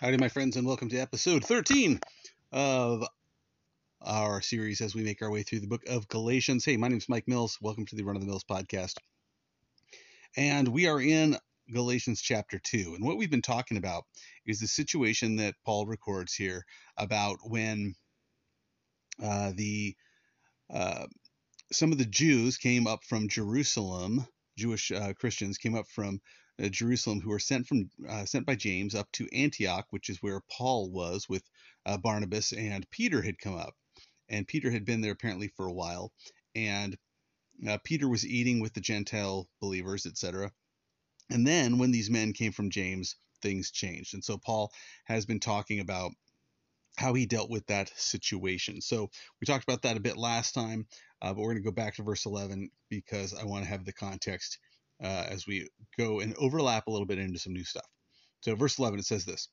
Howdy, my friends, and welcome to episode 13 of our series as we make our way through the book of Galatians. Hey, my name is Mike Mills. Welcome to the Run of the Mills podcast. And we are in Galatians chapter 2. And what we've been talking about is the situation that Paul records here about when uh, the uh, some of the Jews came up from Jerusalem, Jewish uh, Christians came up from Jerusalem who were sent from uh, sent by James up to Antioch, which is where Paul was with uh, Barnabas and Peter had come up, and Peter had been there apparently for a while, and uh, Peter was eating with the Gentile believers, etc. And then when these men came from James, things changed, and so Paul has been talking about how he dealt with that situation. So we talked about that a bit last time, uh, but we're going to go back to verse 11 because I want to have the context uh, as we go and overlap a little bit into some new stuff. So, verse 11, it says this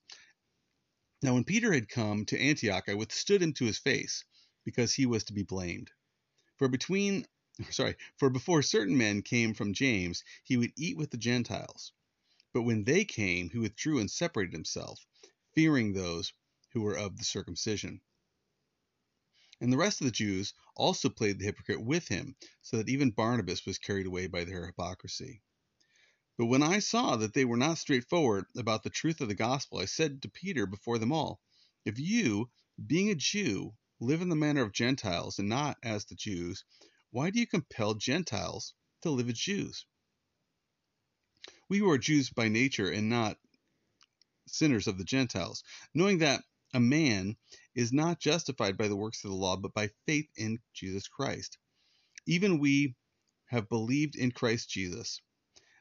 Now, when Peter had come to Antioch, I withstood him to his face, because he was to be blamed. For between, sorry, for before certain men came from James, he would eat with the Gentiles. But when they came, he withdrew and separated himself, fearing those who were of the circumcision. And the rest of the Jews also played the hypocrite with him, so that even Barnabas was carried away by their hypocrisy. But when I saw that they were not straightforward about the truth of the gospel, I said to Peter before them all, If you, being a Jew, live in the manner of Gentiles and not as the Jews, why do you compel Gentiles to live as Jews? We who are Jews by nature and not sinners of the Gentiles, knowing that a man is not justified by the works of the law, but by faith in Jesus Christ. Even we have believed in Christ Jesus,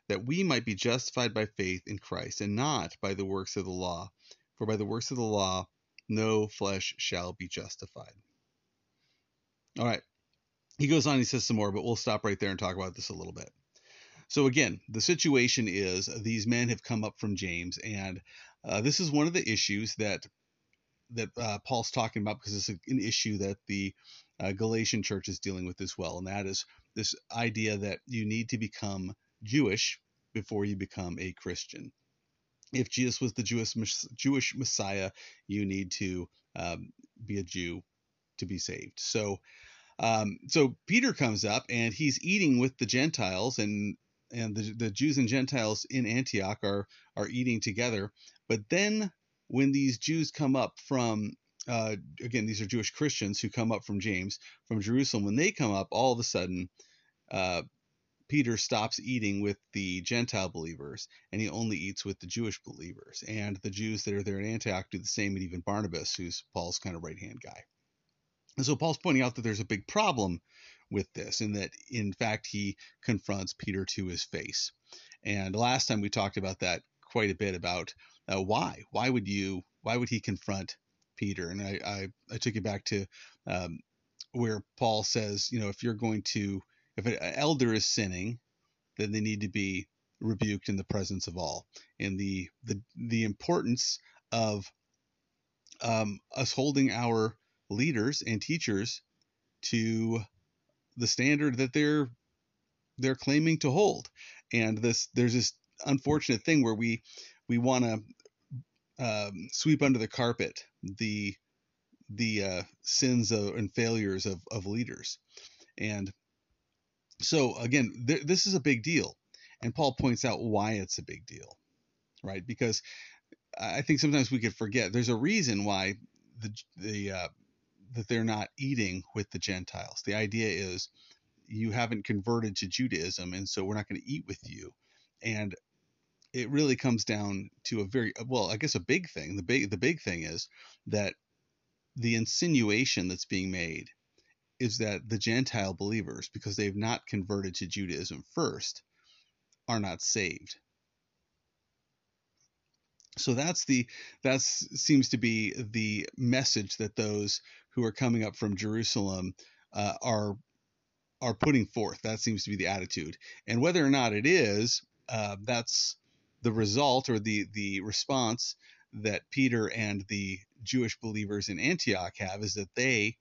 that we might be justified by faith in Christ, and not by the works of the law. For by the works of the law, no flesh shall be justified. All right. He goes on, he says some more, but we'll stop right there and talk about this a little bit. So, again, the situation is these men have come up from James, and uh, this is one of the issues that that uh, Paul's talking about because it's an issue that the uh, Galatian church is dealing with as well, and that is this idea that you need to become Jewish before you become a Christian. If Jesus was the Jewish Jewish Messiah, you need to um, be a Jew to be saved. So, um, so Peter comes up and he's eating with the Gentiles, and and the, the Jews and Gentiles in Antioch are are eating together. But then when these Jews come up from uh, again, these are Jewish Christians who come up from James, from Jerusalem. When they come up, all of a sudden, uh, Peter stops eating with the Gentile believers and he only eats with the Jewish believers. And the Jews that are there in Antioch do the same, and even Barnabas, who's Paul's kind of right hand guy. And so Paul's pointing out that there's a big problem with this, and that in fact he confronts Peter to his face. And last time we talked about that quite a bit about uh, why why would you why would he confront Peter? And I I, I took you back to um, where Paul says, you know, if you're going to if an elder is sinning, then they need to be rebuked in the presence of all. And the the the importance of um, us holding our leaders and teachers to the standard that they're they're claiming to hold. And this there's this unfortunate thing where we we want to um, sweep under the carpet the the uh, sins of, and failures of, of leaders. And so again, th- this is a big deal, and Paul points out why it's a big deal, right? Because I think sometimes we could forget there's a reason why the the uh, that they're not eating with the Gentiles. The idea is you haven't converted to Judaism, and so we're not going to eat with you. And it really comes down to a very well, I guess a big thing. The big the big thing is that the insinuation that's being made is that the Gentile believers, because they've not converted to Judaism first, are not saved. So that's the that seems to be the message that those who are coming up from Jerusalem uh, are are putting forth. That seems to be the attitude, and whether or not it is, uh, that's the result or the the response that Peter and the Jewish believers in Antioch have is that they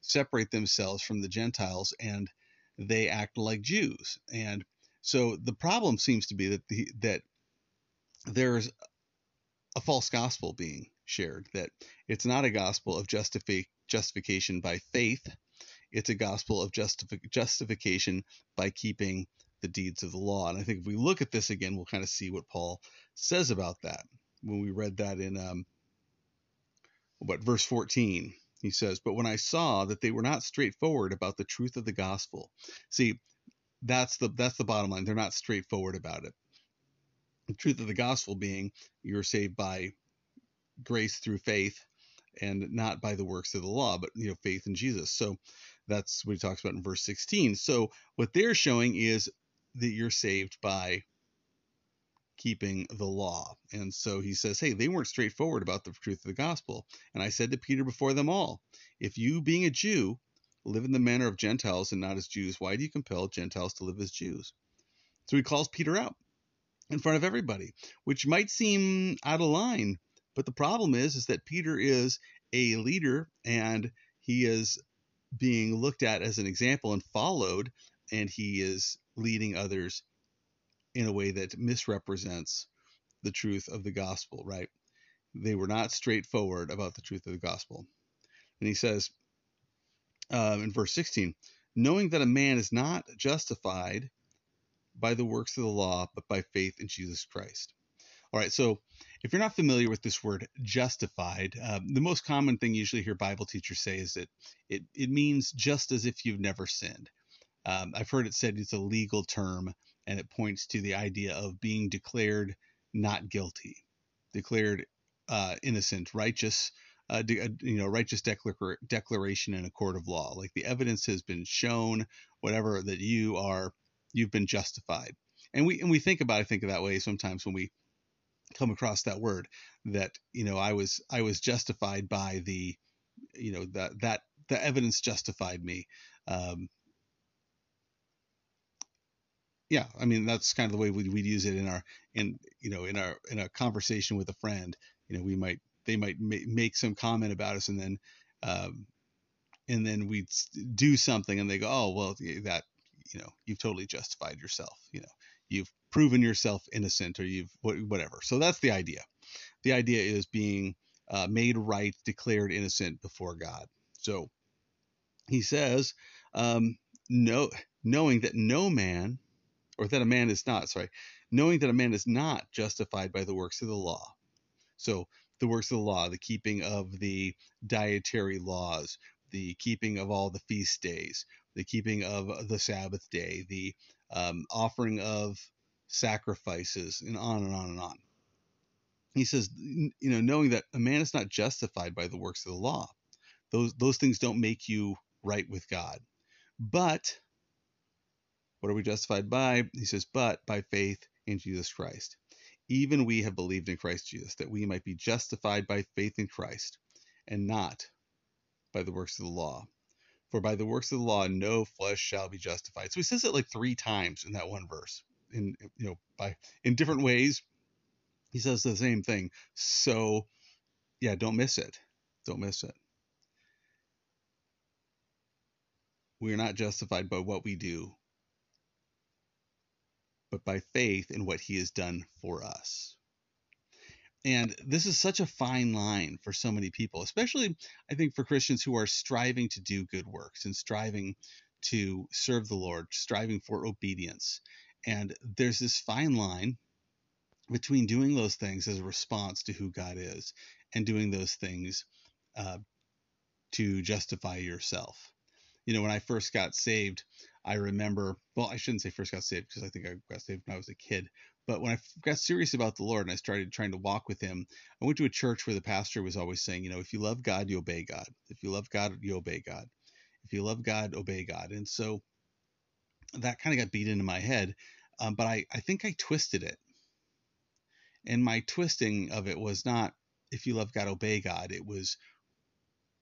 separate themselves from the Gentiles and they act like Jews. And so the problem seems to be that the that there's a false gospel being shared, that it's not a gospel of justifi- justification by faith, it's a gospel of justifi- justification by keeping the deeds of the law. And I think if we look at this again, we'll kind of see what Paul says about that. When we read that in um, what verse 14, he says, "But when I saw that they were not straightforward about the truth of the gospel, see, that's the that's the bottom line. They're not straightforward about it. The truth of the gospel being you're saved by grace through faith and not by the works of the law, but you know, faith in Jesus. So that's what he talks about in verse 16. So what they're showing is that you're saved by keeping the law. And so he says, Hey, they weren't straightforward about the truth of the gospel. And I said to Peter before them all, If you, being a Jew, live in the manner of Gentiles and not as Jews, why do you compel Gentiles to live as Jews? So he calls Peter out in front of everybody, which might seem out of line. But the problem is, is that Peter is a leader and he is being looked at as an example and followed, and he is leading others in a way that misrepresents the truth of the gospel, right? They were not straightforward about the truth of the gospel. And he says um, in verse 16, knowing that a man is not justified by the works of the law, but by faith in Jesus Christ. All right, so if you're not familiar with this word justified, um, the most common thing you usually hear Bible teachers say is that it, it means just as if you've never sinned. Um, I've heard it said it's a legal term and it points to the idea of being declared not guilty, declared uh, innocent, righteous, uh, de- uh, you know, righteous declar- declaration in a court of law. Like the evidence has been shown, whatever that you are, you've been justified. And we and we think about it, think of that way sometimes when we come across that word that you know I was I was justified by the you know that that the evidence justified me. Um, yeah, I mean that's kind of the way we'd, we'd use it in our in you know in our in a conversation with a friend. You know, we might they might ma- make some comment about us, and then um, and then we'd do something, and they go, oh well, that you know you've totally justified yourself. You know, you've proven yourself innocent, or you've whatever. So that's the idea. The idea is being uh, made right, declared innocent before God. So he says, um, no, knowing that no man or that a man is not, sorry, knowing that a man is not justified by the works of the law. So the works of the law, the keeping of the dietary laws, the keeping of all the feast days, the keeping of the Sabbath day, the um, offering of sacrifices, and on and on and on. He says, you know, knowing that a man is not justified by the works of the law, those those things don't make you right with God. But what are we justified by? He says, but by faith in Jesus Christ. Even we have believed in Christ Jesus, that we might be justified by faith in Christ, and not by the works of the law. For by the works of the law, no flesh shall be justified. So he says it like three times in that one verse. In you know, by in different ways, he says the same thing. So yeah, don't miss it. Don't miss it. We are not justified by what we do, but by faith in what he has done for us. And this is such a fine line for so many people, especially I think for Christians who are striving to do good works and striving to serve the Lord, striving for obedience. And there's this fine line between doing those things as a response to who God is and doing those things uh, to justify yourself. You know, when I first got saved, I remember, well, I shouldn't say first got saved because I think I got saved when I was a kid. But when I got serious about the Lord and I started trying to walk with Him, I went to a church where the pastor was always saying, you know, if you love God, you obey God. If you love God, you obey God. If you love God, obey God. And so that kind of got beat into my head. Um, but I, I think I twisted it. And my twisting of it was not if you love God, obey God. It was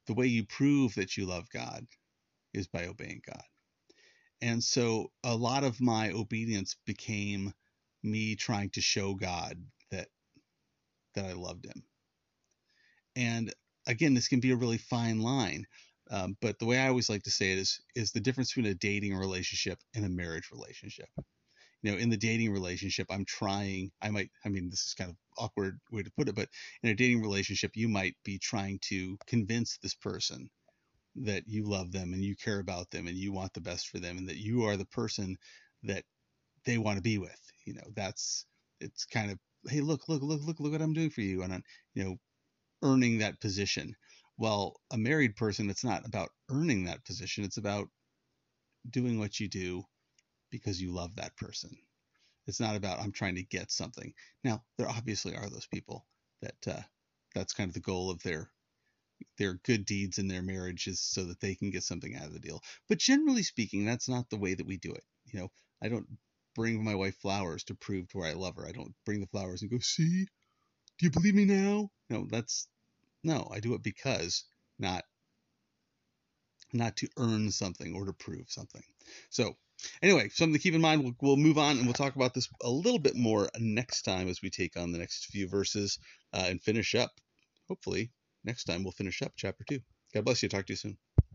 the way you prove that you love God is by obeying God. And so a lot of my obedience became me trying to show God that that I loved him. And again, this can be a really fine line. Um, but the way I always like to say it is is the difference between a dating relationship and a marriage relationship. You know in the dating relationship i'm trying i might i mean this is kind of awkward way to put it but in a dating relationship you might be trying to convince this person that you love them and you care about them and you want the best for them and that you are the person that they want to be with you know that's it's kind of hey look look look look look what i'm doing for you and I'm, you know earning that position. Well a married person it's not about earning that position it's about doing what you do because you love that person. It's not about i'm trying to get something. Now there obviously are those people that uh, that's kind of the goal of their their good deeds in their marriages so that they can get something out of the deal but generally speaking that's not the way that we do it you know i don't bring my wife flowers to prove to her I love her. I don't bring the flowers and go, see, do you believe me now? No, that's no, I do it because not not to earn something or to prove something. So anyway, something to keep in mind. We'll, we'll move on and we'll talk about this a little bit more next time as we take on the next few verses uh, and finish up. Hopefully, next time we'll finish up chapter two. God bless you. Talk to you soon.